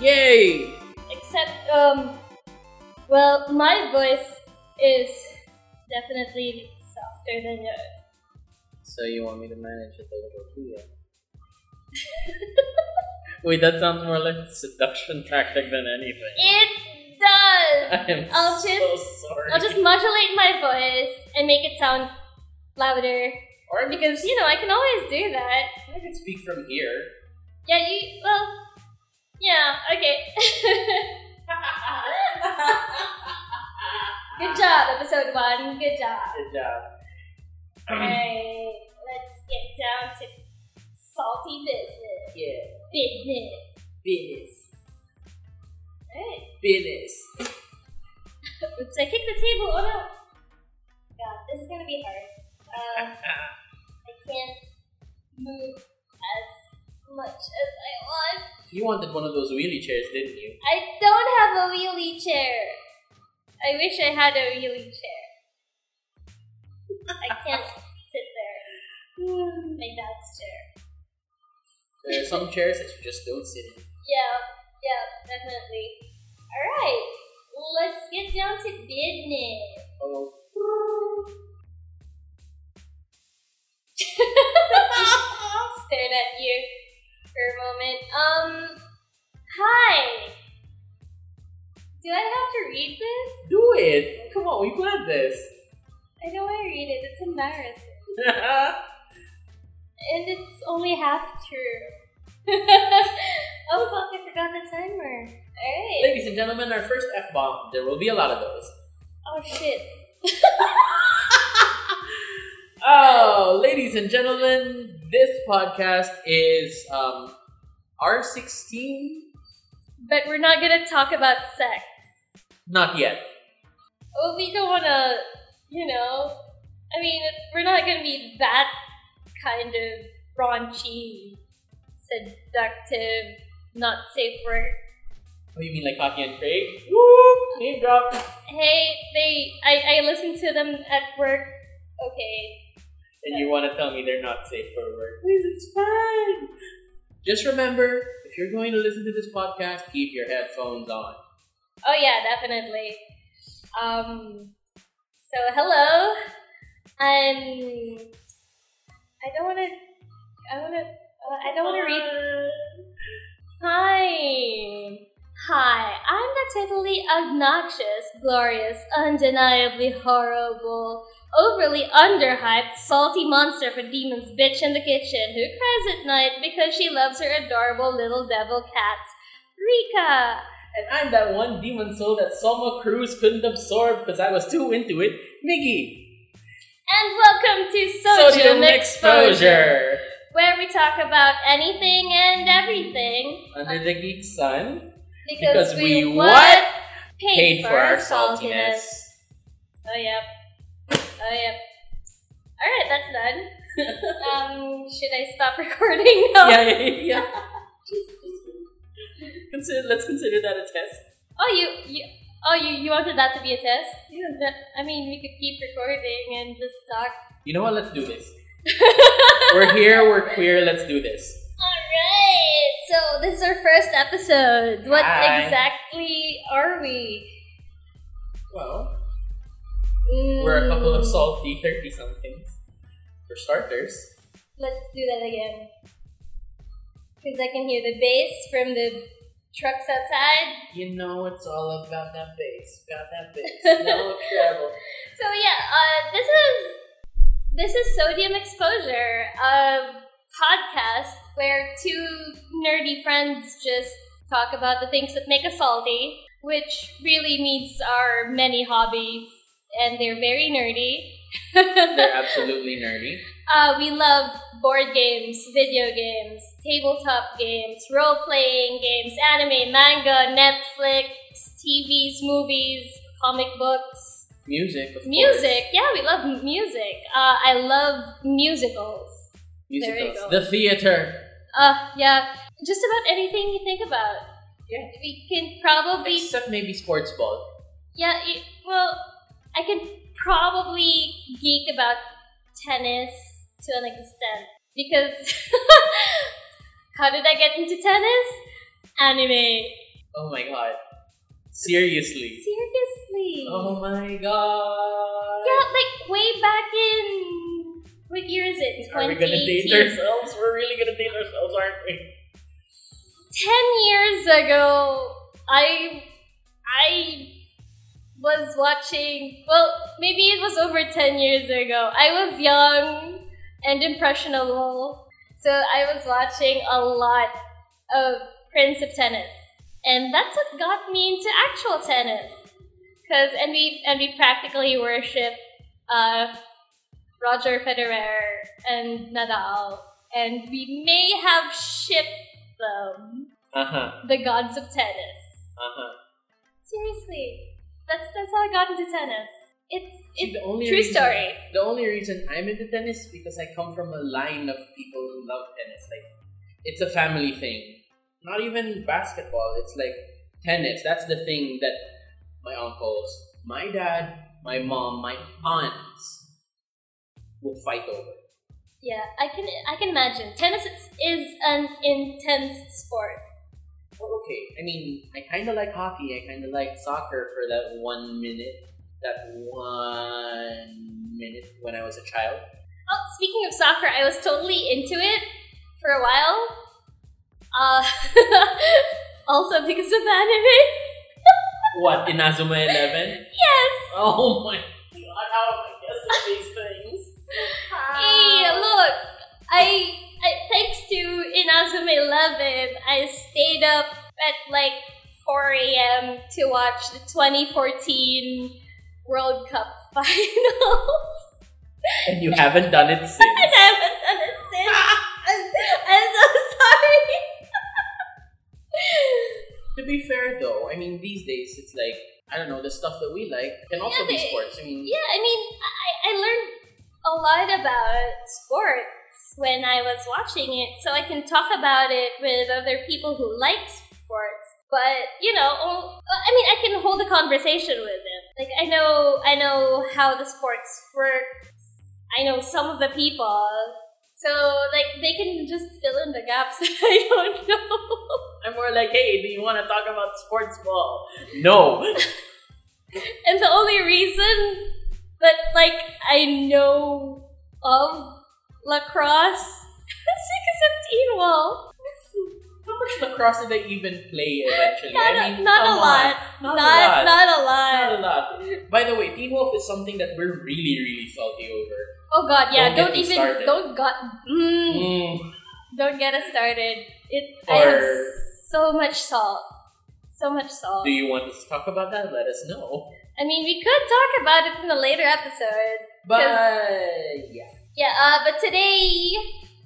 Yay! Except, um, well, my voice is definitely softer than yours. So you want me to manage it a little bit Wait, that sounds more like a seduction tactic than anything. It does. I am I'll so just- sorry. I'll just modulate my voice and make it sound louder or because you know I can always do that. I can speak from here. Yeah, you. Well, yeah. Okay. Good job, episode one. Good job. Good job. Alright, let's get down to salty business. Yeah. Business. Business. Alright. Business. Oops, I kicked the table. Oh no. God, this is gonna be hard. Uh, I can't move as much as I want. you wanted one of those wheelie chairs, didn't you? I don't have a wheelie chair. I wish I had a wheelie chair. I can't sit there. It's my dad's chair. There are some chairs that you just don't sit in. Yeah, yeah, definitely. Alright, let's get down to business. Oh. Stared at you for a moment. Um, hi. Do I have to read this? Do it! Come on, we planned this. I don't want to read it. It's embarrassing. And it's only half true. oh fuck, I forgot the timer. Alright. Ladies and gentlemen, our first F bomb. There will be a lot of those. Oh shit. Oh, ladies and gentlemen, this podcast is um, R16? But we're not gonna talk about sex. Not yet. Well, we don't wanna, you know. I mean, we're not gonna be that kind of raunchy, seductive, not safe for. Oh, you mean like Cocky and Craig? Woo! Name drop. Hey, they. I, I listen to them at work. Okay. And you want to tell me they're not safe for work? Please, it's fine. Just remember, if you're going to listen to this podcast, keep your headphones on. Oh yeah, definitely. Um. So hello. I'm. I don't want to. I want to. Uh, I don't want to read. Hi. Hi, I'm the totally obnoxious, glorious, undeniably horrible, overly underhyped, salty monster a demon's bitch in the kitchen who cries at night because she loves her adorable little devil cats. Rika! And I'm that one demon soul that Soma Cruz couldn't absorb because I was too into it, Miggy. And welcome to Sodium, Exposure, where we talk about anything and everything Under the geek sun. because, Because we, we what? Paid, Paid for for our saltiness. saltiness. Oh yep. Oh yep. Alright, that's done. um, should I stop recording now? yeah, yeah, yeah. Consider, let's consider that a test. Oh you, you oh you, you wanted that to be a test? Yeah. I mean we could keep recording and just talk. You know what? Let's do this. We're here, we're queer, let's do this. Alright, so this is our first episode. What Hi. exactly are we? Well, we're a couple of Mm, salty 30 somethings. For starters. Let's do that again. Because I can hear the bass from the trucks outside. You know it's all about that bass. Got that bass. No trouble. So yeah, uh, this is this is Sodium Exposure, a podcast where two nerdy friends just talk about the things that make us salty, which really means our many hobbies, and they're very nerdy. They're absolutely nerdy. Uh, we love board games, video games, tabletop games, role playing games, anime, manga, Netflix, TVs, movies, comic books, Music, of course. music. Yeah, we love music. Uh, I love musicals. Musicals. The theater. Uh, yeah, just about anything you think about. Yeah. We can probably Except maybe sports ball. Yeah, well, I can probably geek about tennis to an extent because how did I get into tennis? Anime. Oh my god. Seriously. Seriously. Oh my god. Yeah, like way back in what year is it? Are we gonna date ourselves? We're really gonna date ourselves, aren't we? Ten years ago, I I was watching. Well, maybe it was over ten years ago. I was young and impressionable, so I was watching a lot of Prince of Tennis, and that's what got me into actual tennis. Cause and we and we practically worship uh, Roger Federer and Nadal, and we may have shipped them, Uh huh. the gods of tennis. Uh huh. Seriously, that's that's how I got into tennis. It's See, it's the only true reason, story. The only reason I'm into tennis because I come from a line of people who love tennis. Like, it's a family thing. Not even basketball. It's like tennis. That's the thing that my uncles, my dad, my mom, my aunts will fight over. Yeah, I can I can imagine. Tennis is, is an intense sport. Well, okay. I mean, I kind of like hockey. I kind of like soccer for that one minute. That one minute when I was a child. Oh, speaking of soccer, I was totally into it for a while. Uh, also because of the anime. What, Inazuma 11? yes. Oh my god, how am I guessing these things? Hey, look. I, I thanks to Inazuma Eleven, I stayed up at like 4 a.m. to watch the 2014 World Cup finals. And you haven't done it since. and I haven't done it since. I'm, I'm so sorry. to be fair though, I mean, these days it's like, I don't know, the stuff that we like can also Yeah, be sports. I mean, yeah, I mean, I, I learned a lot about sports when I was watching it, so I can talk about it with other people who like sports. But you know, I mean, I can hold a conversation with them. Like I know, I know how the sports work. I know some of the people, so like they can just fill in the gaps I don't know. I'm more like, hey, do you want to talk about sports ball? No. And the only reason that like I know of lacrosse is because of Teen Wolf. How much lacrosse did they even play eventually? Not, I a, mean, not a lot. Not, Not a lot. not a lot. Not a lot. By the way, Teen Wolf is something that we're really, really salty over. Oh god, yeah. Don't Don't, get even started. don't got mm, Mm. don't get us started. It I have so much salt. So much salt. Do you want us to talk about that? Let us know. I mean, we could talk about it in a later episode. But yeah. Yeah, uh, but today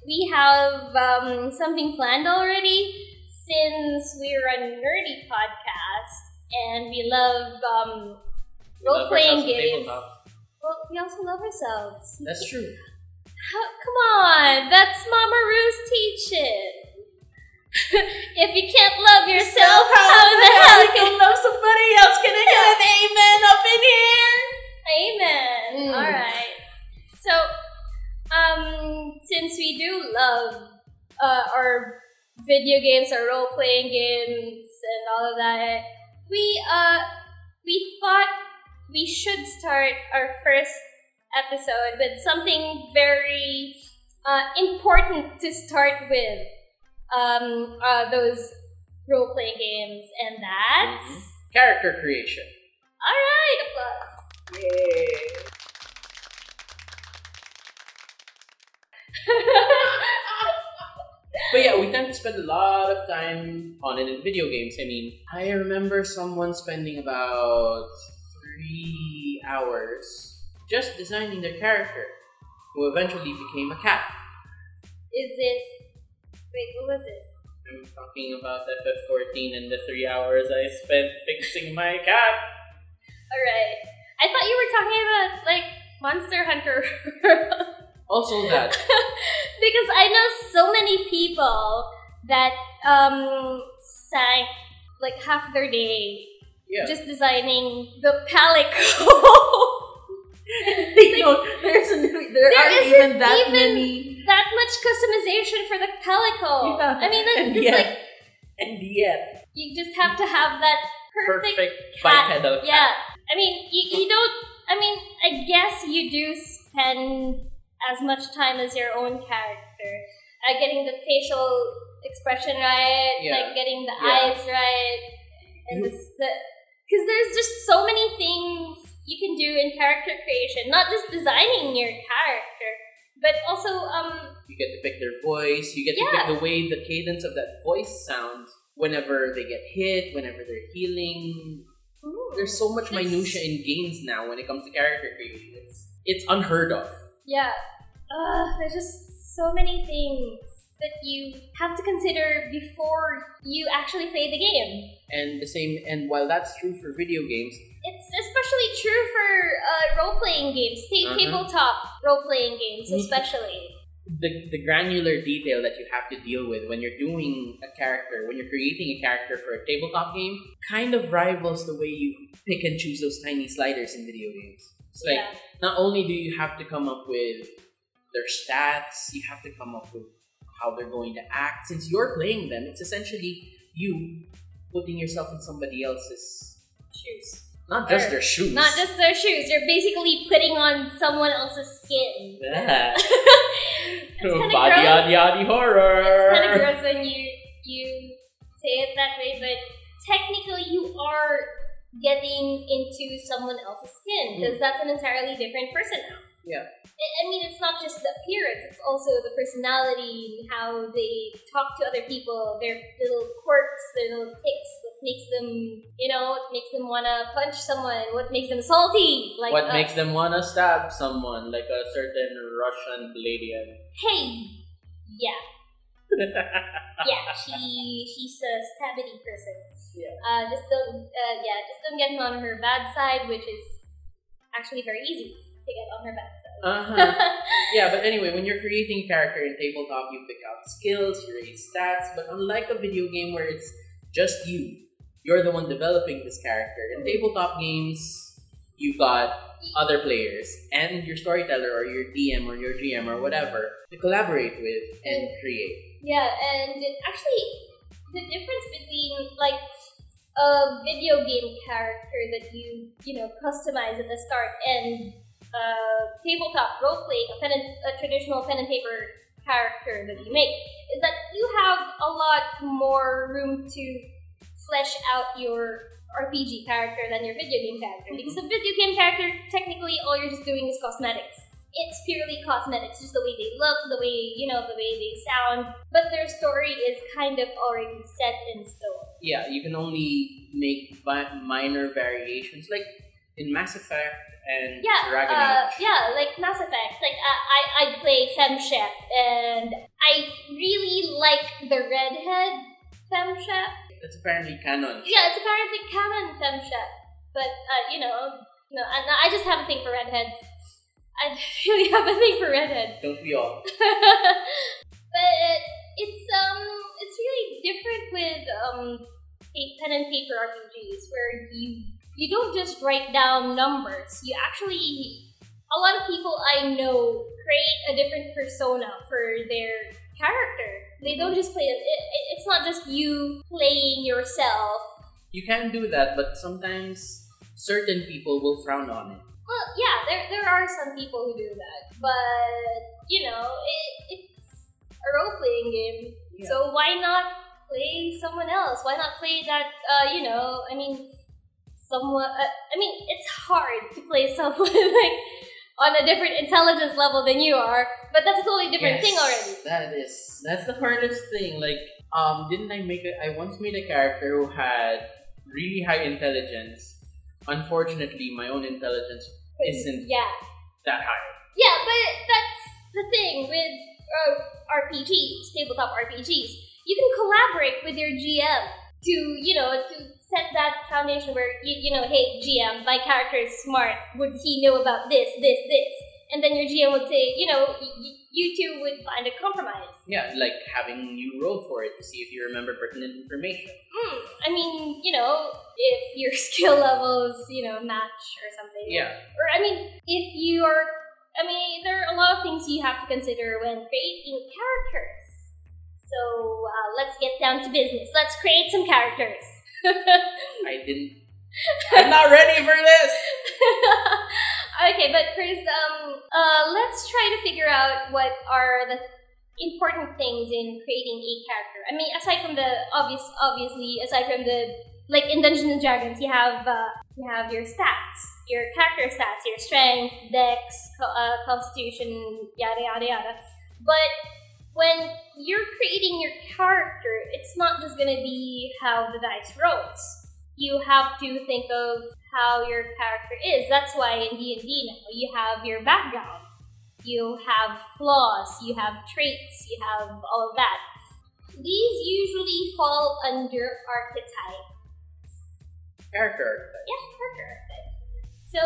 we have um, something planned already since we're a nerdy podcast and we love um, Role-playing games. well, we also love ourselves. That's true. How, come on, that's Mama Ru's teaching. if you can't love yourself, how the hell can love somebody else? Can I get an amen up in here? Amen. Mm. All right. So, um, since we do love uh, our video games, our role playing games, and all of that, we uh we thought we should start our first episode with something very uh, important to start with. Um, uh, those role playing games, and that's Character creation. all right. Applause. Yay. But yeah, we tend to spend a lot of time on it in video games. I mean, I remember someone spending about three hours just designing their character, who eventually became a cat. Is this? Wait, what was this? I'm talking about FF14 and the three hours I spent fixing my cat. All right. I thought you were talking about like Monster Hunter. Also, that. because I know so many people that um sank like half their day Yeah. just designing the Palico. They don't- there's there, There aren't isn't even that even many. that much customization for the Palico. Yeah, I mean, that, it's yet- like And yet, You just have to have that perfect, perfect cat. bipedal cat. Yeah. I mean, you, you don't. I mean, I guess you do spend as much time as your own character, uh, getting the facial expression right, Yeah. like getting the Yeah. eyes right, and the because there's just so many things you can do in character creation, not just designing your character, but also um You get to pick their voice. You get to Yeah. pick the way the cadence of that voice sounds whenever they get hit, whenever they're healing. There's so much minutia in games now when it comes to character creation. It's it's unheard of. Yeah. Uh, there's just so many things that you have to consider before you actually play the game. And the same, and while that's true for video games, It's especially true for uh, role playing games, ta- Uh-huh. tabletop role playing games, Mhm. especially. the the granular detail that you have to deal with when you're doing a character, when you're creating a character for a tabletop game, kind of rivals the way you pick and choose those tiny sliders in video games. It's like yeah. not only do you have to come up with their stats, you have to come up with how they're going to act. Since you're playing them, it's essentially you putting yourself in somebody else's Shoes. not just Or their shoes. Not just their shoes. You're basically putting on someone else's skin. Yeah. it's oh, of Body gross. yaddy yaddy horror. It's kind of gross when you you say it that way, but technically you are getting into someone else's skin mm. because that's an entirely different person now. Yeah. I I mean, it's not just the appearance; it's also the personality how they talk to other people, their little quirks, their little tics. What makes them, you know, what makes them wanna punch someone? What makes them salty? Like what us. makes them wanna stab someone, like a certain Russian lady. Hey, yeah. Yeah, she she's a stabby person. Yeah. Uh, just don't uh, yeah, just don't get on her bad side, which is actually very easy to get on her bad side. uh-huh. Yeah, but anyway, when you're creating a character in tabletop, you pick out skills, you raise stats, but unlike a video game where it's just you, you're the one developing this character. In tabletop games, you've got other players and your storyteller or your DM or your GM or whatever to collaborate with and create. Yeah, and it actually the difference between like a video game character that you you know customize at the start and uh, tabletop role playing a pen and, a traditional pen and paper character that you make is that you have a lot more room to flesh out your RPG character than your video game character. Because a video game character, technically, all you're just doing is cosmetics. It's purely cosmetics, just the way they look, the way you know, the way they sound. But their story is kind of already set in stone. Yeah, you can only make vi- minor variations, like in Mass Effect and Yeah, Dragon uh, Age. yeah, like Mass Effect. Like I, I, I play FemShep, and I really like the redhead FemShep. It's apparently canon. Yeah, it's apparently canon FemShep, but uh, you know, no, I, I just have a thing for redheads. I really have a thing for redheads. Don't we all? but it's um, it's really different with um, pen and paper RPGs where you you don't just write down numbers. You actually a lot of people I know create a different persona for their character. They don't just play it. it it- it's not just you playing yourself. You can do that, but sometimes certain people will frown on it. Well, yeah, there, there are some people who do that, but you know, it, it's a role playing game, Yeah. so why not play someone else? Why not play that? Uh, you know, I mean, someone. Uh, I mean, it's hard to play someone like on a different intelligence level than you are, but that's a totally different thing already. That is that's the hardest thing. Like, um, didn't I make a? I once made a character who had really high intelligence. Unfortunately, my own intelligence isn't Yeah, that high. yeah, but that's the thing with uh, RPGs, tabletop RPGs. You can collaborate with your GM to, you know, to set that foundation where you, you know, hey GM, my character is smart. Would he know about this, this, this? And then your GM would say, you know, y- you two would find a compromise. Yeah, like having you roll for it to see if you remember pertinent information. Hmm. I mean, you know, if your skill levels, you know, match or something. Yeah, Or I mean, if you are, I mean, there are a lot of things you have to consider when creating characters. So uh, let's get down to business. Let's create some characters. I didn't. I'm not ready for this. okay, but first, um, uh, let's try to figure out what are the important things in creating a character. I mean, aside from the obvious, obviously, aside from the like in Dungeons and Dragons, you have uh, you have your stats, your character stats, your strength, dex, uh, constitution, yada yada yada. But when you're creating your character, it's not just gonna be how the dice rolls. You have to think of how your character is. That's why in D and D now you have your background, you have flaws, you have traits, you have all of that. These usually fall under archetype. Character archetype. Yeah, character archetype. So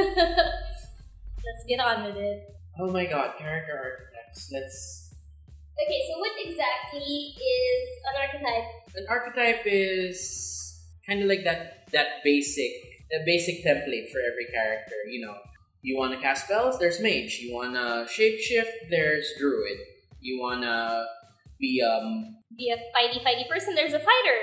let's get on with it. Oh my god, character archetypes. Let's. Okay, so what exactly is an archetype? An archetype is kind of like that that basic the basic template for every character. You know, you want to cast spells, there's mage. You want to shapeshift, there's druid. You want to be um. Be a fighty fighty person, there's a fighter.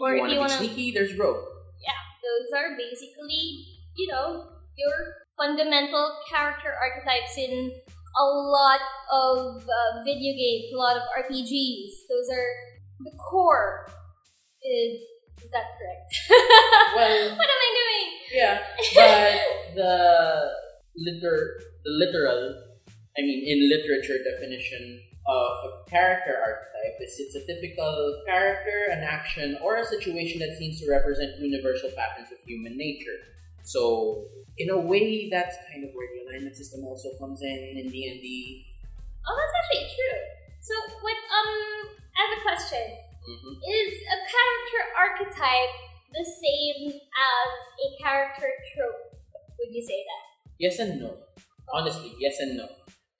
Or you if want you to be want to sneaky, there's rogue. Yeah, those are basically, you know, your fundamental character archetypes in a lot of uh, video games, a lot of RPGs. Those are the core. Is, is that correct? Well- what am I doing? Yeah, but the liter the literal, I mean, in literature definition of a character archetype is it's a typical character, an action, or a situation that seems to represent universal patterns of human nature. So, in a way, that's kind of where the alignment system also comes in in D and D. Oh, that's actually true. So, what? Um, I have a question. Mm-hmm. Is a character archetype the same as a character trope? Would you say that? Yes and no. Honestly, yes and no.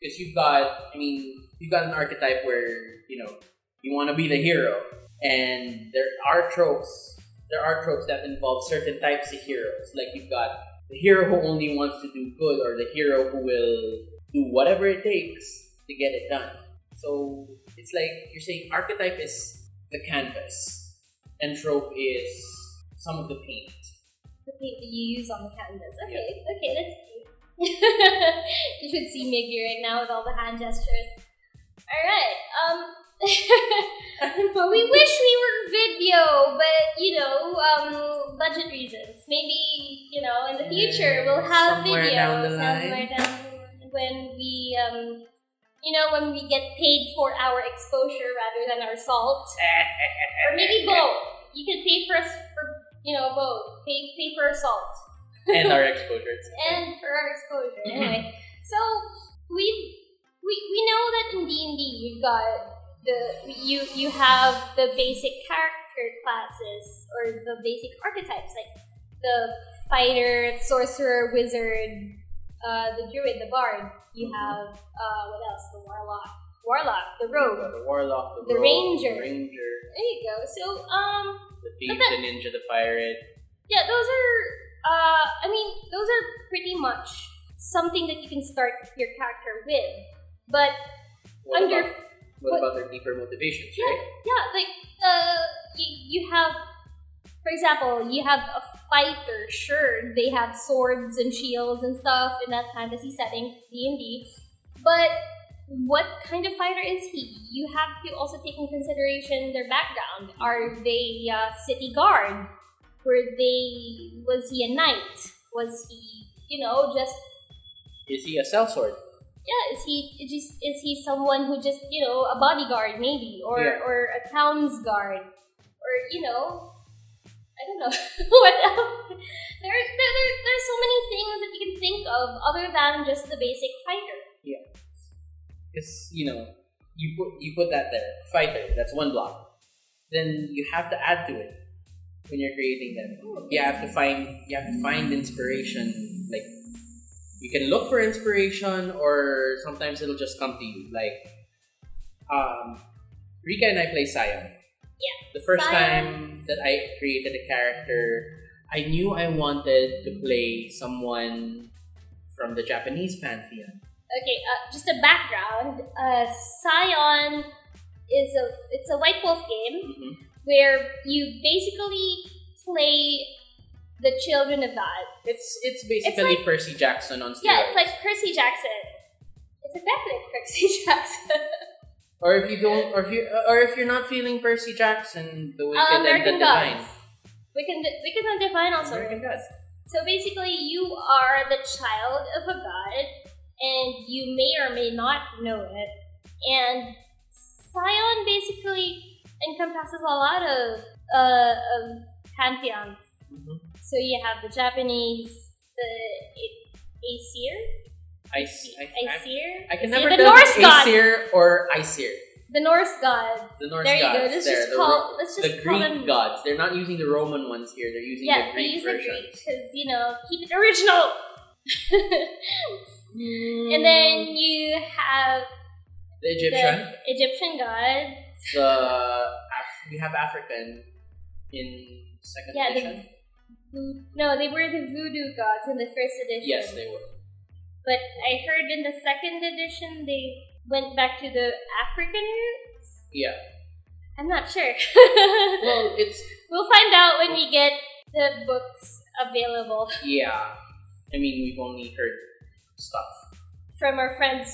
Because you've got, I mean, you've got an archetype where, you know, you want to be the hero. And there are tropes. There are tropes that involve certain types of heroes. Like you've got the hero who only wants to do good, or the hero who will do whatever it takes to get it done. So it's like you're saying archetype is the canvas, and trope is some of the paint. the paint that you use on the canvas. Okay, okay, that's cute. you should see Miggy right now with all the hand gestures. Alright, um we wish we were video, but you know, um budget reasons. Maybe, you know, in the future we'll have Somewhere video down the somewhere line. down when we um you know, when we get paid for our exposure rather than our salt. Or maybe both. You can pay for us for you know, both. Pay pay for our salt and our exposure. And for our exposure. Mm-hmm. Anyway, so we we we know that in D and D you've got the you you have the basic character classes or the basic archetypes like the fighter, sorcerer, wizard, uh, the druid, the bard. You have uh, what else? The warlock, warlock, the rogue. The warlock, the, The rogue, ranger. the ranger, There you go. So um, the thief, But the ninja, the pirate. Yeah, those are. Uh, I mean, those are pretty much something that you can start your character with. But What under about, what, what- about their deeper motivations, yeah, right? yeah, like uh, you, you have, for example, you have a fighter. Sure, they have swords and shields and stuff in that fantasy setting, D and D. But what kind of fighter is he? You have to also take in consideration their background. Are they uh, city guard? Were they? Was he a knight? Was he, you know, just Is he a sellsword? yeah, is he is he, is he someone who just you know a bodyguard maybe or Yeah. or a town's guard or you know I don't know what else. There, there, there there's so many things that you can think of other than just the basic fighter. Yeah. Because you know, you put you put that there, fighter. That's one block. Then you have to add to it when you're creating them. You have to find you have to find inspiration. Like you can look for inspiration, or sometimes it'll just come to you. Like um, Rika and I play Scion. Yeah. The first time that I created a character, I knew I wanted to play someone from the Japanese pantheon. Okay, uh, just a background. Uh, Scion is a it's a White Wolf game Mhm. where you basically play the children of God. It's it's basically like- Percy Jackson on steroids. Yeah, it's like Percy Jackson. It's exactly like Percy Jackson. Or if you don't, or if you, or if you're not feeling Percy Jackson, the Wicked Uh, and the American Divine. Gods. Wicked, Wicked and Divine also. American Gods. So basically, you are the child of a god, and you may or may not know it. And Scion basically encompasses a lot of uh, of pantheons. Mhm. So you have the Japanese, the A- Aesir, I, see- I, I, Aesir. I can never the tell Norse gods. Aesir or Aesir. The Norse gods. The Norse There you gods. go. Let's there, just the, call- let's the just call Greek them- gods. They're not using the Roman ones here. They're using Yeah, the Greek use the versions. Greek because you know keep it original. and then mm. you have the Egyptian. the Egyptian gods. The Af- we have African in second Yeah, edition. Vo- no, they were the voodoo gods in the first edition. Yes, they were. But I heard in the second edition they went back to the African roots. Yeah. I'm not sure. Well, it's we'll find out when we get the books available yeah. I mean, we've only heard stuff, from our friends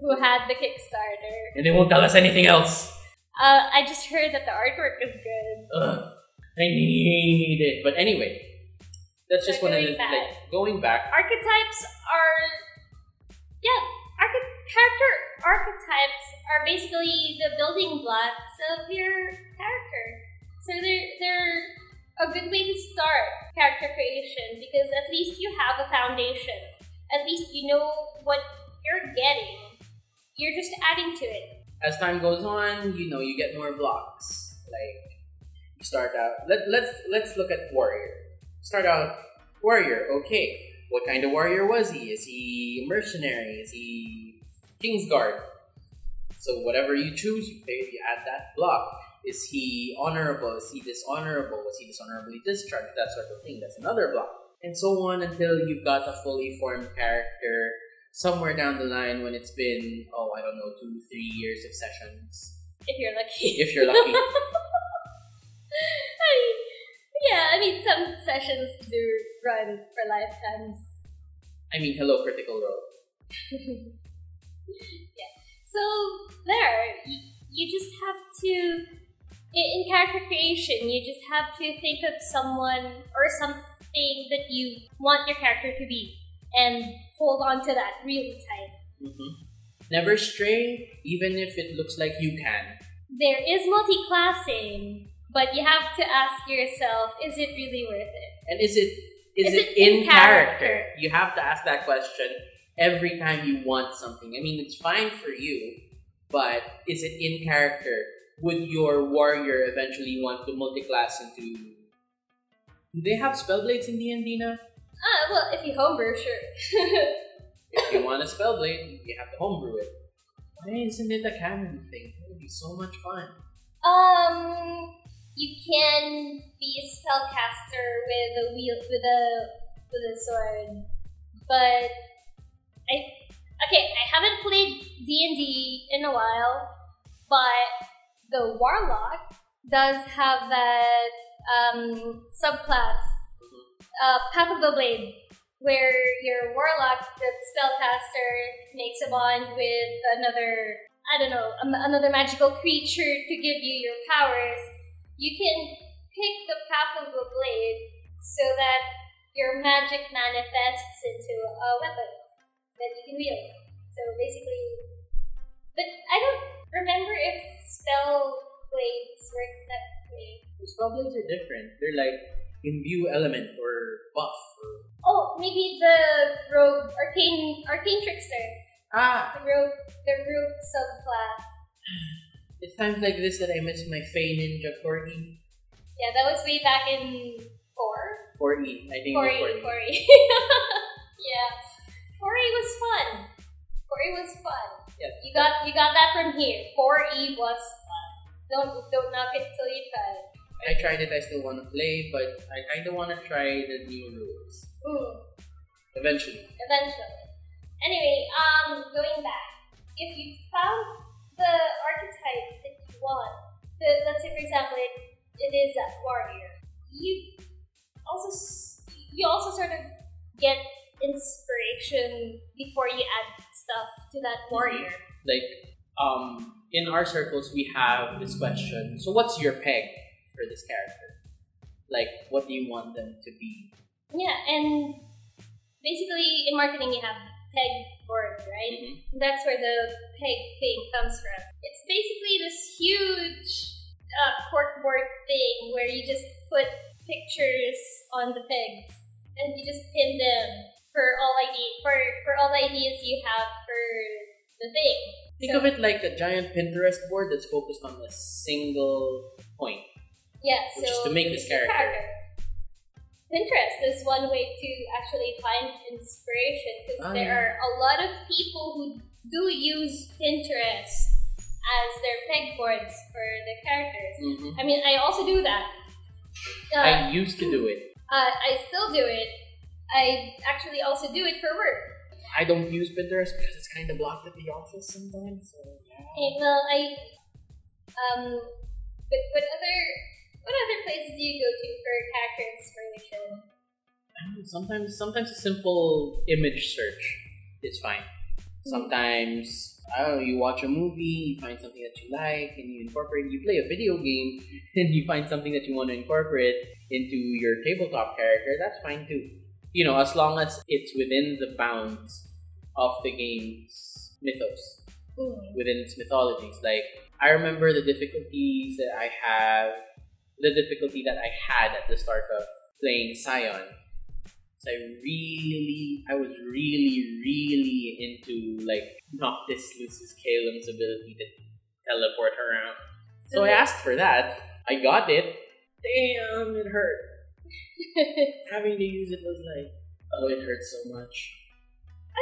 who had the Kickstarter. and they won't tell us anything else. Uh, I just heard that the artwork is good. Ugh, I need it. But anyway, that's So just one of the back. like going back. Archetypes are, yeah, character archetypes are basically the building blocks of your character. So they're they're a good way to start character creation because at least you have a foundation. At least you know what you're getting. You're just adding to it. As time goes on, you know, you get more blocks. Like you start out. Let let's let's look at warrior. Start out warrior. Okay, what kind of warrior was he? Is he mercenary? Is he Kingsguard? So whatever you choose, you pay. You add that block. Is he honorable? Is he dishonorable? Was he dishonorably discharged? That sort of thing. That's another block. And so on until you've got a fully formed character somewhere down the line when it's been, oh, I don't know, two, three years of sessions. If you're lucky. If you're lucky. Yeah, I mean, some sessions do run for lifetimes. I mean, hello, Critical Role. yeah. So there, you, you just have to in, in character creation, you just have to think of someone or something that you want your character to be, and hold on to that really tight. hmm Never stray, even if it looks like you can. There is multi-classing, but you have to ask yourself: Is it really worth it? And is it is, Is it, it in in character? character? You have to ask that question every time you want something. I mean, it's fine for you, but is it in character? Would your warrior eventually want to multi-class into? Do they have spellblades in D and D now? Ah, well, if you homebrew, sure. If you want a spellblade, you have to homebrew it. Why isn't it a canon thing? It would be so much fun. Um, you can be a spellcaster with a wheel with a with a sword, but I okay. I haven't played D and D in a while, but the warlock does have that um, subclass, uh, Path of the Blade, where your warlock, the spellcaster, makes a bond with another I don't know, um, another magical creature to give you your powers, you can pick the path of the blade so that your magic manifests into a weapon that you can wield. So basically, but I don't remember if spell blades work that way. The spellblades are different. They're like imbue element or buff. Or... Oh, maybe the rogue arcane arcane trickster, Ah, the rogue the rogue subclass. It's times like this that I miss my Fey Ninja Corgi. Yeah, that was way back in four. 4E. I think Corey, it was 4E. Corey. yeah, Corey was fun. Corey was fun. Yeah. You got you got that from here. Corey was fun. Don't don't knock it till you try it. I tried it, I still want to play, but I kind of want to try the new rules. Mm, Eventually. eventually. Anyway, um, going back, if you found the archetype that you want, the, let's say for example, it, it is that warrior, you also you also sort of get inspiration before you add stuff to that mm-hmm. warrior. Like um, in our circles, we have this question. So, what's your peg for this character? Like, what do you want them to be? Yeah, and basically in marketing, you have peg board, right? Mhm. That's where the peg thing comes from. It's basically this huge uh, corkboard thing where you just put pictures on the pegs and you just pin them for all idea for for all the ideas you have for the thing. Think So- of it like a giant Pinterest board that's focused on a single point. Yeah, Which so is to make this your character. Pinterest is one way to actually find inspiration because Ah, there yeah. are a lot of people who do use Pinterest as their pegboards for the characters. Mhm. I mean, I also do that. Uh, I used to do it. uh, I still do it. I actually also do it for work. I don't use Pinterest because it's kind of blocked at the office sometimes. So yeah. Okay, well, I um, but what other what other places do you go to for character inspiration? I don't know, Sometimes, sometimes a simple image search is fine. Sometimes I don't know. You watch a movie, you find something that you like, and you incorporate. You play a video game, and you find something that you want to incorporate into your tabletop character. That's fine too. You know, as long as it's within the bounds of the game's mythos. Mm. within its mythologies. Like I remember the difficulties that I have, the difficulty that I had at the start of playing Scion. So I really, I was really, really into like Noctis Lucis Caelum's ability to teleport around. So I asked for that. I got it. Damn, it hurt. Having to use it was like, oh, it hurt so much.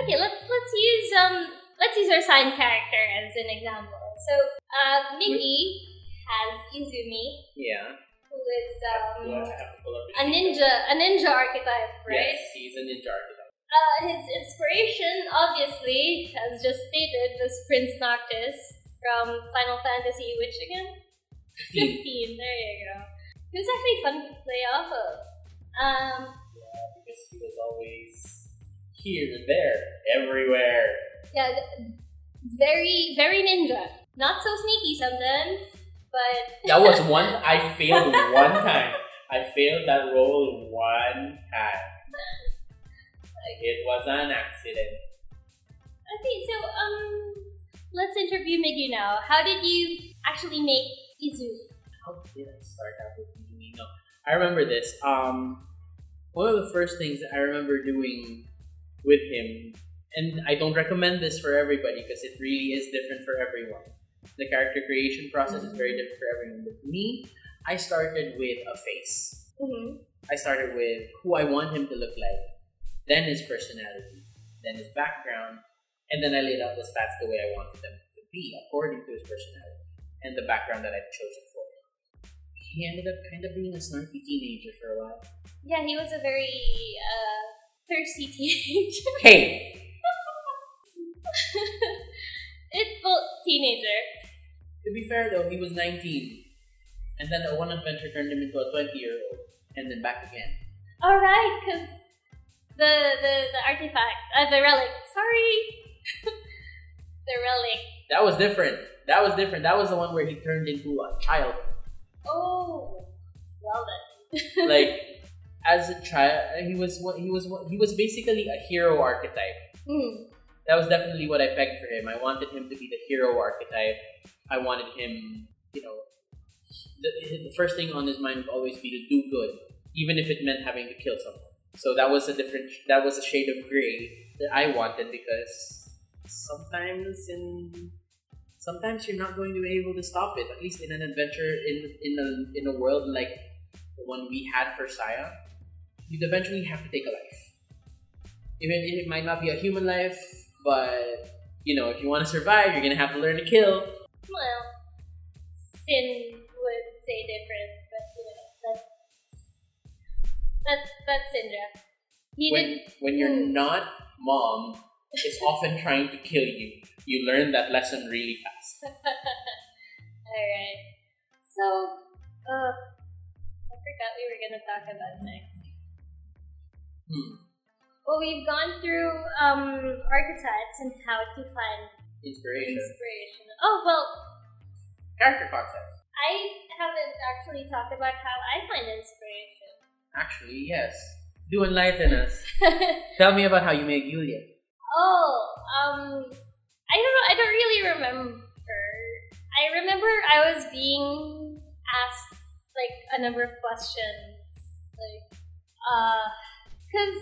Okay, let's let's use um let's use our Scion character as an example. So uh Miggy has Izumi, Yeah. who is um Do I have to pull up his a ninja a ninja archetype, right? Yes, he's a ninja archetype. Uh his inspiration obviously, as just stated, was Prince Noctis from Final Fantasy which again? Fifteen, there you go. It was actually fun to play off of. Um Yeah, because he was always here, there, everywhere. yeah, very very ninja. Not so sneaky sometimes, but That was one. I failed one time. I failed that role one time. It was an accident. Okay, so um, let's interview Miggy now. How did you actually make Izumi? How did I start out with Izumi? No, I remember this. Um, one of the first things I remember doing with him, and I don't recommend this for everybody because it really is different for everyone. The character creation process is very different for everyone. But me, I started with a face. Mm-hmm. I started with who I want him to look like, then his personality, then his background, and then I laid out the stats the way I wanted them to be according to his personality and the background that I'd chosen for him. He ended up kind of being a snarky teenager for a while. Yeah, he was a very uh, thirsty teenager. Hey! it well, teenager. To be fair though, he was 19. And then the one adventure turned him into a 20 year old. And then back again. All right, because the the the artifact, uh, the relic. Sorry, the relic. That was different. That was different. That was the one where he turned into a child. Oh, well then. like as a child, he was what he was. What, he was basically a hero archetype. Hmm. That was definitely what I pegged for him. I wanted him to be the hero archetype. I wanted him, you know, the, the first thing on his mind would always be to do good, even if it meant having to kill someone. So that was a different. That was a shade of gray that I wanted because sometimes in sometimes you're not going to be able to stop it. At least in an adventure in in a in a world like the one we had for Saya, you'd eventually have to take a life. Even if it might not be a human life, but you know, if you want to survive, you're gonna have to learn to kill. Well, Sin would say different, but you know that's that's that's Syndra. He When did. when you're not mom is often trying to kill you, you learn that lesson really fast. Alright. So, uh, I forgot we were gonna talk about next. Hmm. Well, we've gone through um, archetypes and how to find Inspiration. inspiration. Oh well, Character concepts. I haven't actually talked about how I find inspiration. Actually, yes. Do enlighten us. Tell me about how you make Yulia. oh, um, I don't know. I don't really remember. I remember I was being asked like a number of questions, like, uh, cause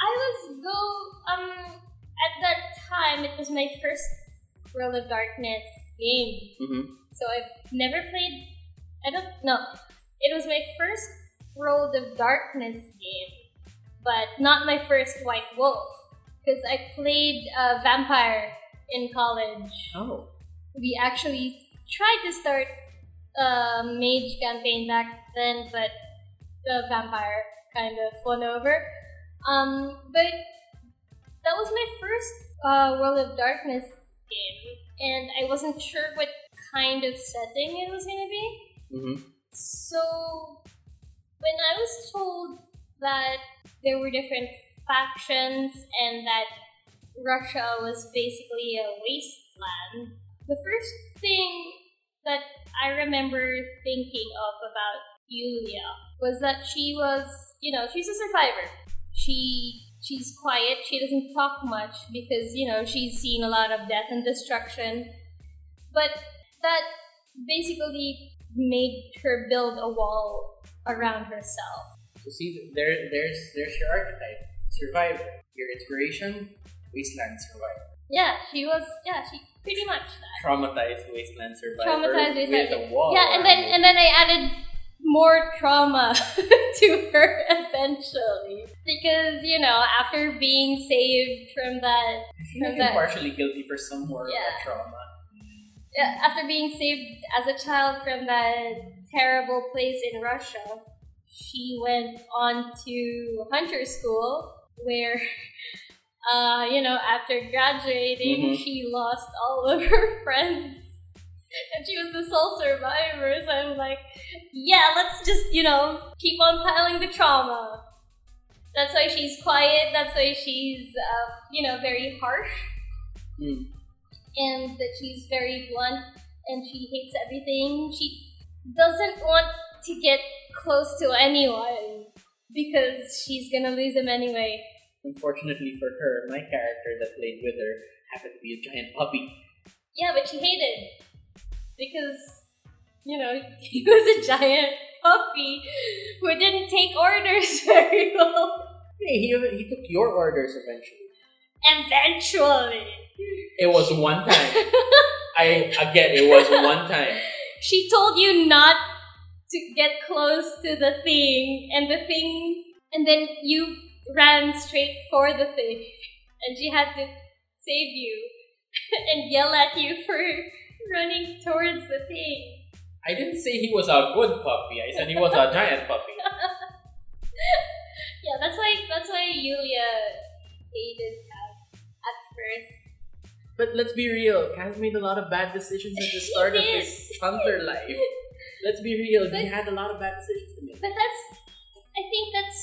I was go um at that time it was my first World of Darkness game, Mm-hmm. so I've never played. I don't know. It was my first World of Darkness game, but not my first White Wolf. Because I played uh, Vampire in college. Oh. We actually tried to start a mage campaign back then, but the vampire kind of won over. Um, but that was my first uh, World of Darkness game, and I wasn't sure what kind of setting it was gonna be. Mm-hmm. So, when I was told that there were different factions and that Russia was basically a wasteland, the first thing that I remember thinking of about Yulia was that she was, you know, she's a survivor. She she's quiet. She doesn't talk much because you know she's seen a lot of death and destruction. But that basically made her build a wall around herself. So see, there, there's, there's your archetype. Survivor. Your inspiration, wasteland survivor. Yeah, she was. Yeah, she pretty much that. Traumatized wasteland survivor. Traumatized with wasteland- a wall. Yeah, and then and then I added more trauma to her eventually because you know after being saved from that I feel from I'm that- partially guilty for some more of Yeah. trauma. yeah, after being saved as a child from that terrible place in Russia, she went on to hunter school where, uh, you know, after graduating, Mhm. she lost all of her friends. And she was the sole survivor, so I'm like, yeah, let's just, you know, keep on piling the trauma. That's why she's quiet, that's why she's, uh, you know, very harsh Mm. and that she's very blunt and she hates everything. She doesn't want to get close to anyone because she's gonna lose him anyway. Unfortunately for her, my character that played with her happened to be a giant puppy. Yeah, but she hated because you know he was a giant puppy who didn't take orders very well. Hey, he, he took your orders eventually. Eventually, It was one time. I again, it was one time. she told you not to get close to the thing, and the thing, and then you ran straight for the thing, and she had to save you and yell at you for running towards the thing. I didn't say he was a good puppy. I said he was a giant puppy. Yeah, that's why that's why Yulia hated Kaz at first. But let's be real. Kaz made a lot of bad decisions at the start of his hunter life. Let's be real. He had a lot of bad decisions to make. But that's I think that's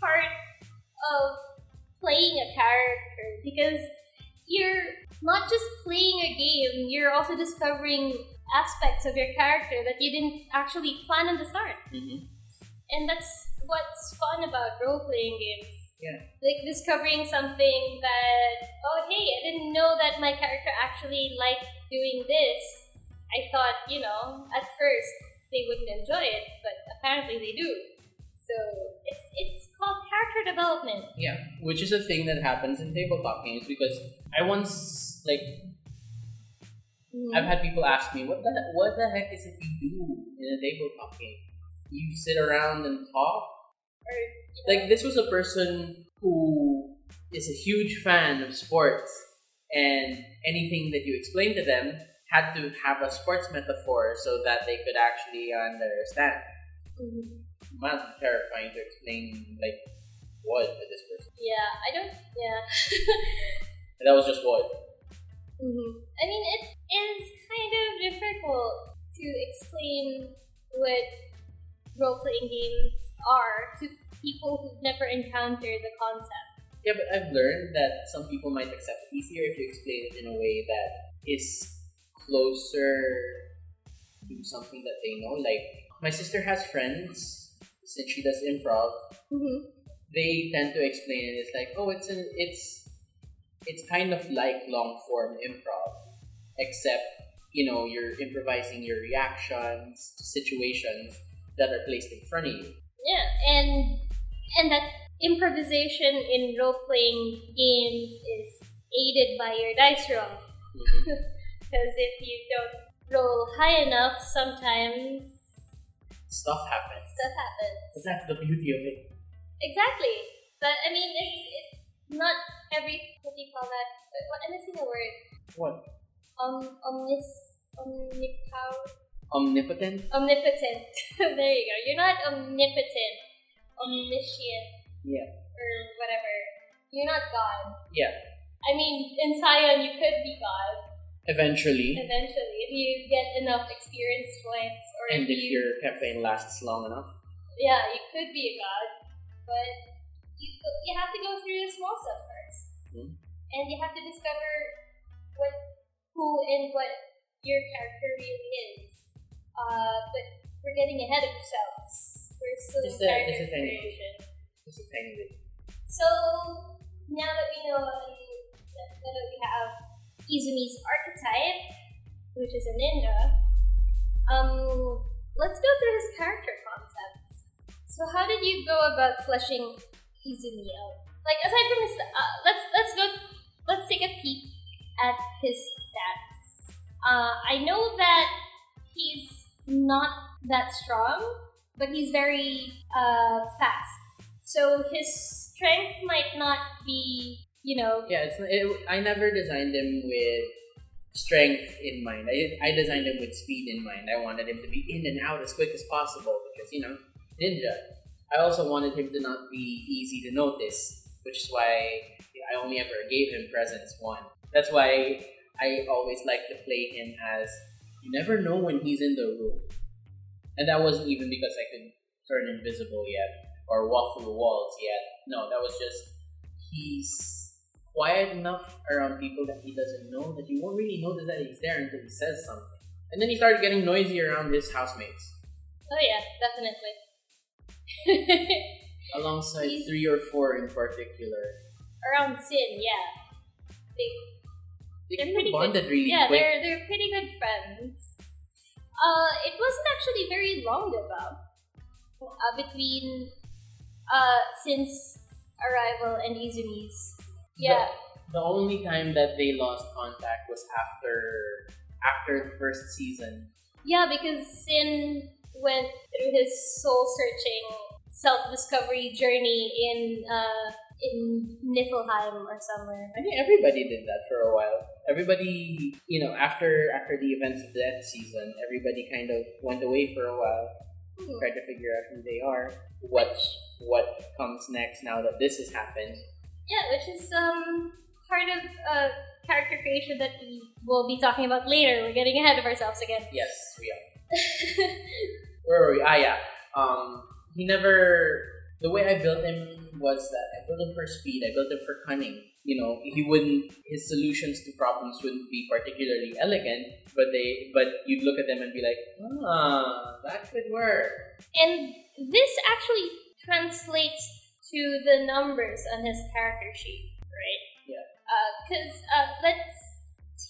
part of playing a character because you're not just playing a game, you're also discovering aspects of your character that you didn't actually plan in the start. Mm-hmm. And that's what's fun about role playing games. Yeah. Like discovering something that, oh hey, I didn't know that my character actually liked doing this. I thought, you know, at first they wouldn't enjoy it, but apparently they do. So it's it's called character development. Yeah, which is a thing that happens in tabletop games because I once like I've had people ask me what the what the heck is it you do in a tabletop game? You sit around and talk. Like this was a person who is a huge fan of sports, and anything that you explained to them had to have a sports metaphor so that they could actually understand. mhm. Man, terrifying to explain like wood to this person. yeah, I don't. Yeah. And that was just wood. hmm I mean, it is kind of difficult to explain what role playing games are to people who've never encountered the concept. Yeah, but I've learned that some people might accept it easier if you explain it in a way that is closer to something that they know. Like my sister has friends since she does improv. Mm-hmm. They tend to explain it. It's like, oh, it's an it's it's kind of like long form improv, except you know you're improvising your reactions to situations that are placed in front of you. Yeah, and and that improvisation in role playing games is aided by your dice roll. Mm-hmm. Because if you don't roll high enough, sometimes Stuff happens. stuff happens. But that's the beauty of it. Exactly. But I mean, it's, it's not every. What do you call that? What, I'm missing a word. What? Um, omnis, omnipow, Omnipotent? omnipotent. there you go. You're not omnipotent, omniscient, Yeah. or whatever. You're not God. Yeah. I mean, in Scion, you could be God Eventually. eventually if you get enough experience points, or And if if you, your campaign lasts long enough. yeah, you could be a God, but you you have to go through the small stuff first, Hmm. and you have to discover and what your character really is. Uh, but we're getting ahead of ourselves. We're still Just in character a creation. Just a tiny bit. So now that we know um, that, that we have Izumi's archetype, which is a ninja, um, let's go through his character concepts. So how did you go about fleshing Izumi out? Like aside from his, uh, let's let's go, let's take a peek at his. Uh, I know that he's not that strong, but he's very uh, fast. So his strength might not be, you know, Yeah, it's it, I never designed him with strength in mind. I, I designed him with speed in mind. I wanted him to be in and out as quick as possible because you know ninja. I also wanted him to not be easy to notice, which is why I only ever gave him presence one. That's why I always like to play him as you never know when he's in the room, and that wasn't even because I could turn invisible yet or walk through the walls yet. No, that was just he's quiet enough around people that he doesn't know that you won't really notice that he's there until he says something. And then he started getting noisy around his housemates, oh yeah, definitely. alongside He's- three or four in particular. Around Sin, yeah. They, They They're pretty bonded really yeah, quick. they're they're pretty good friends. Uh, it wasn't actually very long about uh, between uh Sin's arrival and Izumi's. Yeah, The only time that they lost contact was after after the first season. yeah, because Sin went through his soul searching, self discovery journey in uh in Niflheim or somewhere. I think everybody did that for a while. Everybody, you know, after after the events of that season, everybody kind of went away for a while, Hmm. tried to figure out who they are, what what comes next now that this has happened. Yeah, which is um part of uh character creation that we will be talking about later. We're getting ahead of ourselves again. Yes, we are. Where were we? Ah, yeah. Um, he never. The way I built him was that I built him for speed. I built him for cunning. You know, he wouldn't. His solutions to problems wouldn't be particularly elegant, but they. But you'd look at them and be like, ah, that could work. and this actually translates to the numbers on his character sheet, right? Yeah. Because uh, let's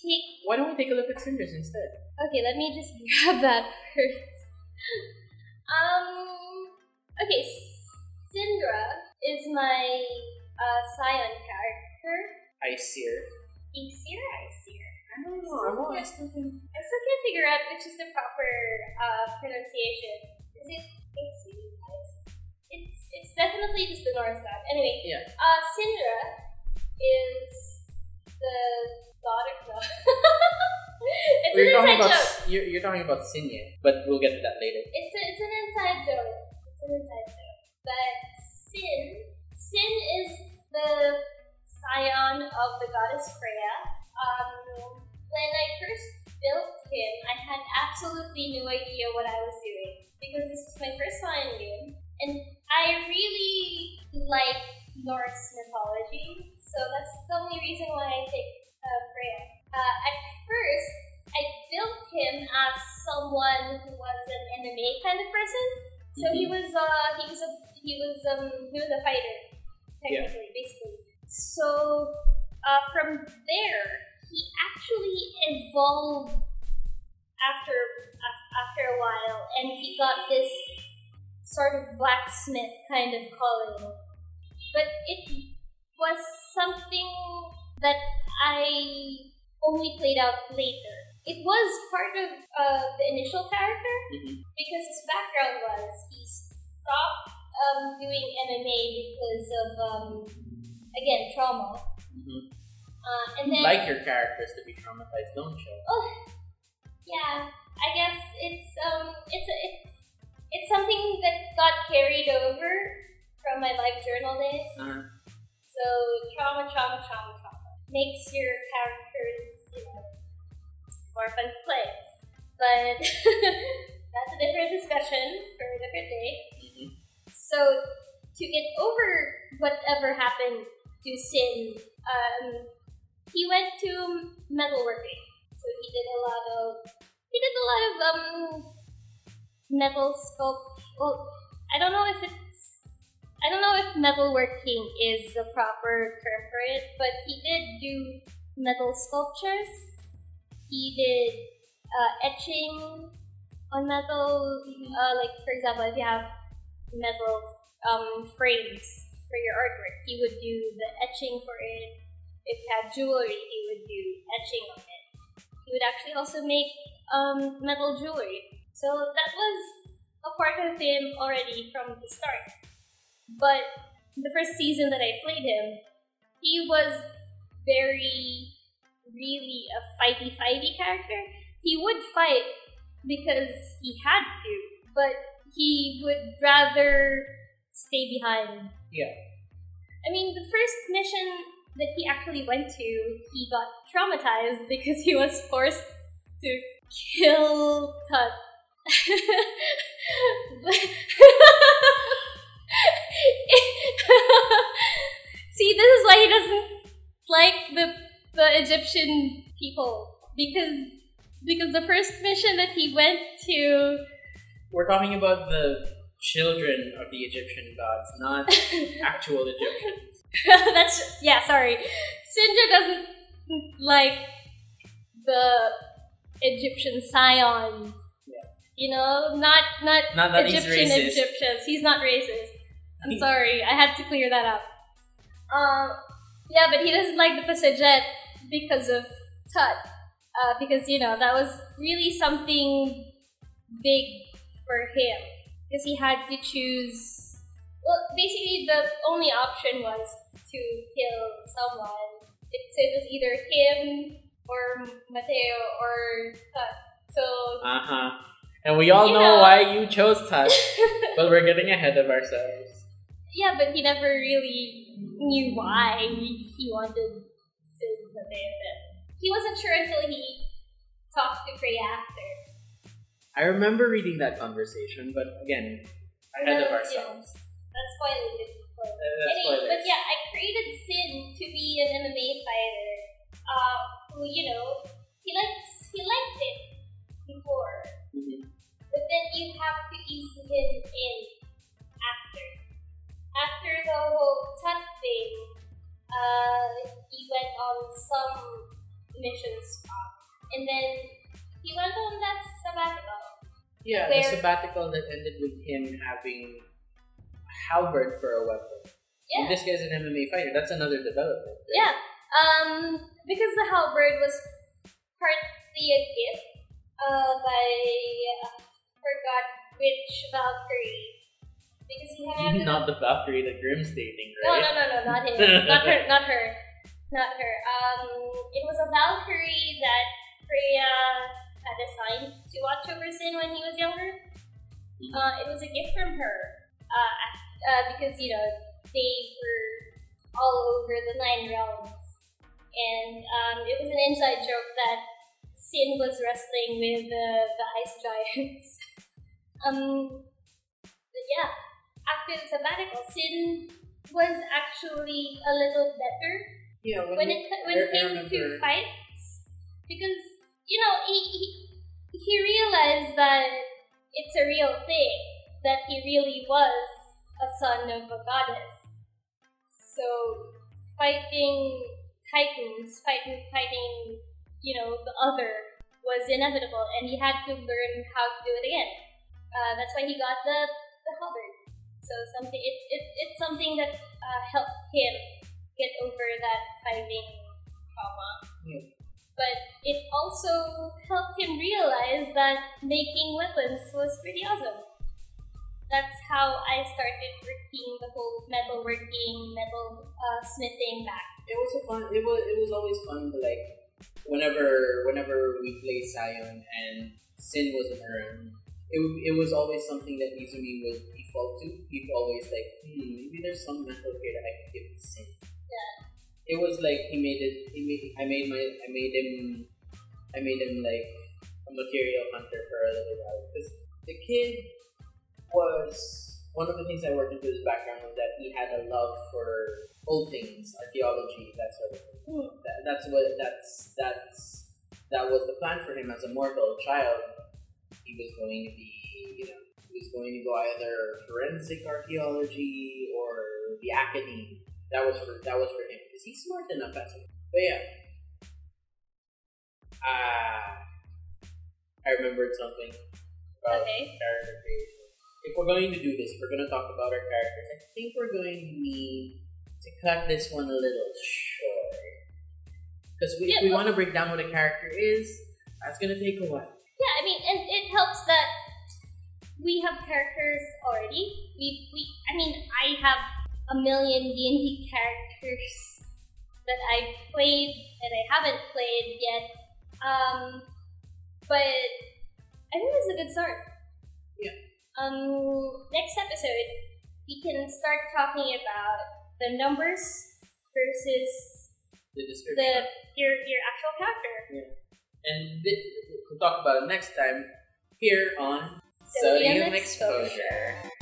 take. Why don't we take a look at Cinders instead? Okay, let me just grab that first. Um. Okay, Syndra is my uh, Scion character. Aesir. Aesir, Aesir. I don't know. I'm always thinking. I still can't figure out which is the proper uh, pronunciation. Is it Aesir? It's it's definitely just the Norse god. Anyway, Yeah. uh, Syndra is the daughter. No. it's We're an talking inside about joke. you're, you're talking about Sinye, but we'll get to that later. It's a, it's an inside joke. It's an inside joke. But Sin, Sin is the scion of the goddess Freya. Um, when I first built him, I had absolutely no idea what I was doing because this was my first scion game. And I really like Norse mythology, so that's the only reason why I picked uh, Freya. Uh, at first, I built him as someone who was an MMA kind of person. So he was uh he was a he was um he was a fighter technically basically. So uh, from there he actually evolved after af- after a while and he got this sort of blacksmith kind of calling. But it was something that I only played out later. It was part of uh, the initial character Mhm. because his background was he stopped um, doing MMA because of um, again trauma, Mhm. uh, and then like your characters to be traumatized, don't you? oh yeah, I guess it's um it's a, it's it's something that got carried over from my LiveJournal days. Uh, So trauma, trauma, trauma, trauma makes your characters, you know, more fun to play. But that's a different discussion for a different day. So to get over whatever happened to Sin, um, he went to metalworking. So he did a lot of he did a lot of um metal sculpt. Well, I don't know if it's I don't know if metalworking is the proper term for it, but he did do metal sculptures. He did uh, etching on metal, uh, like for example, if you have metal um, frames for your artwork, he would do the etching for it. If you had jewelry, he would do etching on it. He would actually also make um, metal jewelry. So that was a part of him already from the start. But the first season that I played him, he was very, really a fighty fighty character. He would fight because he had to, but he would rather stay behind. Yeah. I mean, the first mission that he actually went to, he got traumatized because he was forced to kill Tut. See, this is why he doesn't like the the Egyptian people because because the first mission that he went to We're talking about the children of the Egyptian gods, not actual Egyptians. That's yeah. Sorry, Sindra doesn't like the Egyptian scions. Yeah. You know, not not, Not that Egyptian racist. Egyptians. He's not racist. I'm sorry. I had to clear that up. Um, yeah, but he doesn't like the Pesedjet because of Tut. Uh, because you know that was really something big for him because he had to choose. Well, basically, the only option was to kill someone. It, so it was either him or Mateo or Tut. So Uh huh. And we all You know, know. why you chose Tut, but we're getting ahead of ourselves. yeah, but he never really knew why he wanted Sid Mateo. He wasn't sure until he talked to Freya after. I remember reading that conversation, but again, ahead of Yeah. ourselves. That's spoiling it. But, Uh, anyway, but yeah, I created Sin to be an MMA fighter. Uh, who you know he likes he liked it before, Mhm. but then you have to ease him in after. After the whole Tut thing, uh, he went on some missions, uh, and then he went on that sabbatical. Yeah, Where- the sabbatical that ended with him having a halberd for a weapon. Yeah. And this guy's an MMA fighter. That's another development. right? Yeah, um, because the halberd was partly a gift uh, by uh, forgot which Valkyrie because he had Not the Valkyrie that Grimm's dating, no right? no no no not him not her not her not her um it was a Valkyrie that Freya had assigned to watch over Sin when he was younger. Mhm. Uh, it was a gift from her uh, uh, because you know they were all over the nine realms. And um, it was an inside joke that Sin was wrestling with the, the ice giants. um, but yeah, after the sabbatical, Sin was actually a little better Yeah, when, when it when it came to fights because you know he, he he realized that it's a real thing that he really was a son of a goddess. So fighting titans, fighting fighting you know the other was inevitable, and he had to learn how to do it again. Uh, that's why he got the the halberd. So something it, it it's something that uh, helped him get over that fighting trauma. Yeah. But it also helped him realize that making weapons was pretty awesome. That's how I started working the whole metalworking, metal uh, smithing back. it was a fun. It was it was always fun to like whenever whenever we play Scion and Sin wasn't around. It, it was always something that Izumi would default to. He'd always like, hmm, maybe there's some metal here that I can give to Sin. Yeah. It was like he made it. He made. I made my. I made him. I made him like a material hunter for a little while because the kid was one of the things I worked into his background was that he had a love for old things, archaeology, that sort of thing. Hmm. That, that's what that's that's that was the plan for him as a mortal child. He was going to be, you know, he was going to go either forensic archaeology or the academy. That was for that was for him because he's smart enough. But yeah, ah, I remembered something about Okay. character creation. If we're going to do this, if we're going to talk about our characters, I think we're going to need to cut this one a little short. Because we, if Yeah, we well- want to break down what a character is, that's going to take a while. Yeah, I mean, and it helps that we have characters already. We, we, I mean, I have a million D and D characters that I played and I haven't played yet. Um, but I think this is a good start. Yeah. Um, next episode we can start talking about the numbers versus The the your your actual character. Yeah. and we'll talk about it next time here on Sodium Sodium exposure. Exposure.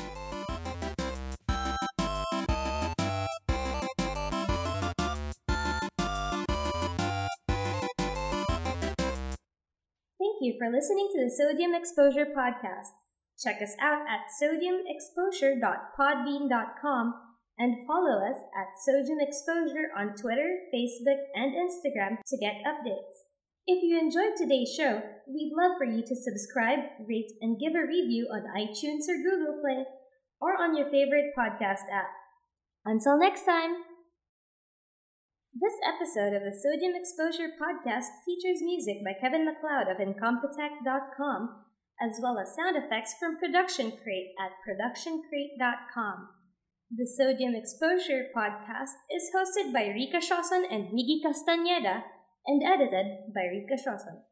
You for listening to the Sodium Exposure Podcast. Check us out at sodiumexposure.podbean.com and follow us at Sodium Exposure on Twitter, Facebook, and Instagram to get updates. If you enjoyed today's show, we'd love for you to subscribe, rate, and give a review on iTunes or Google Play or on your favorite podcast app. Until next time! This episode of the Sodium Exposure Podcast features music by Kevin MacLeod of Incompetech.com, as well as sound effects from Production Crate at ProductionCrate.com. The Sodium Exposure Podcast is hosted by Rika Shoson and Miggy Castaneda and edited by Rika Shoson.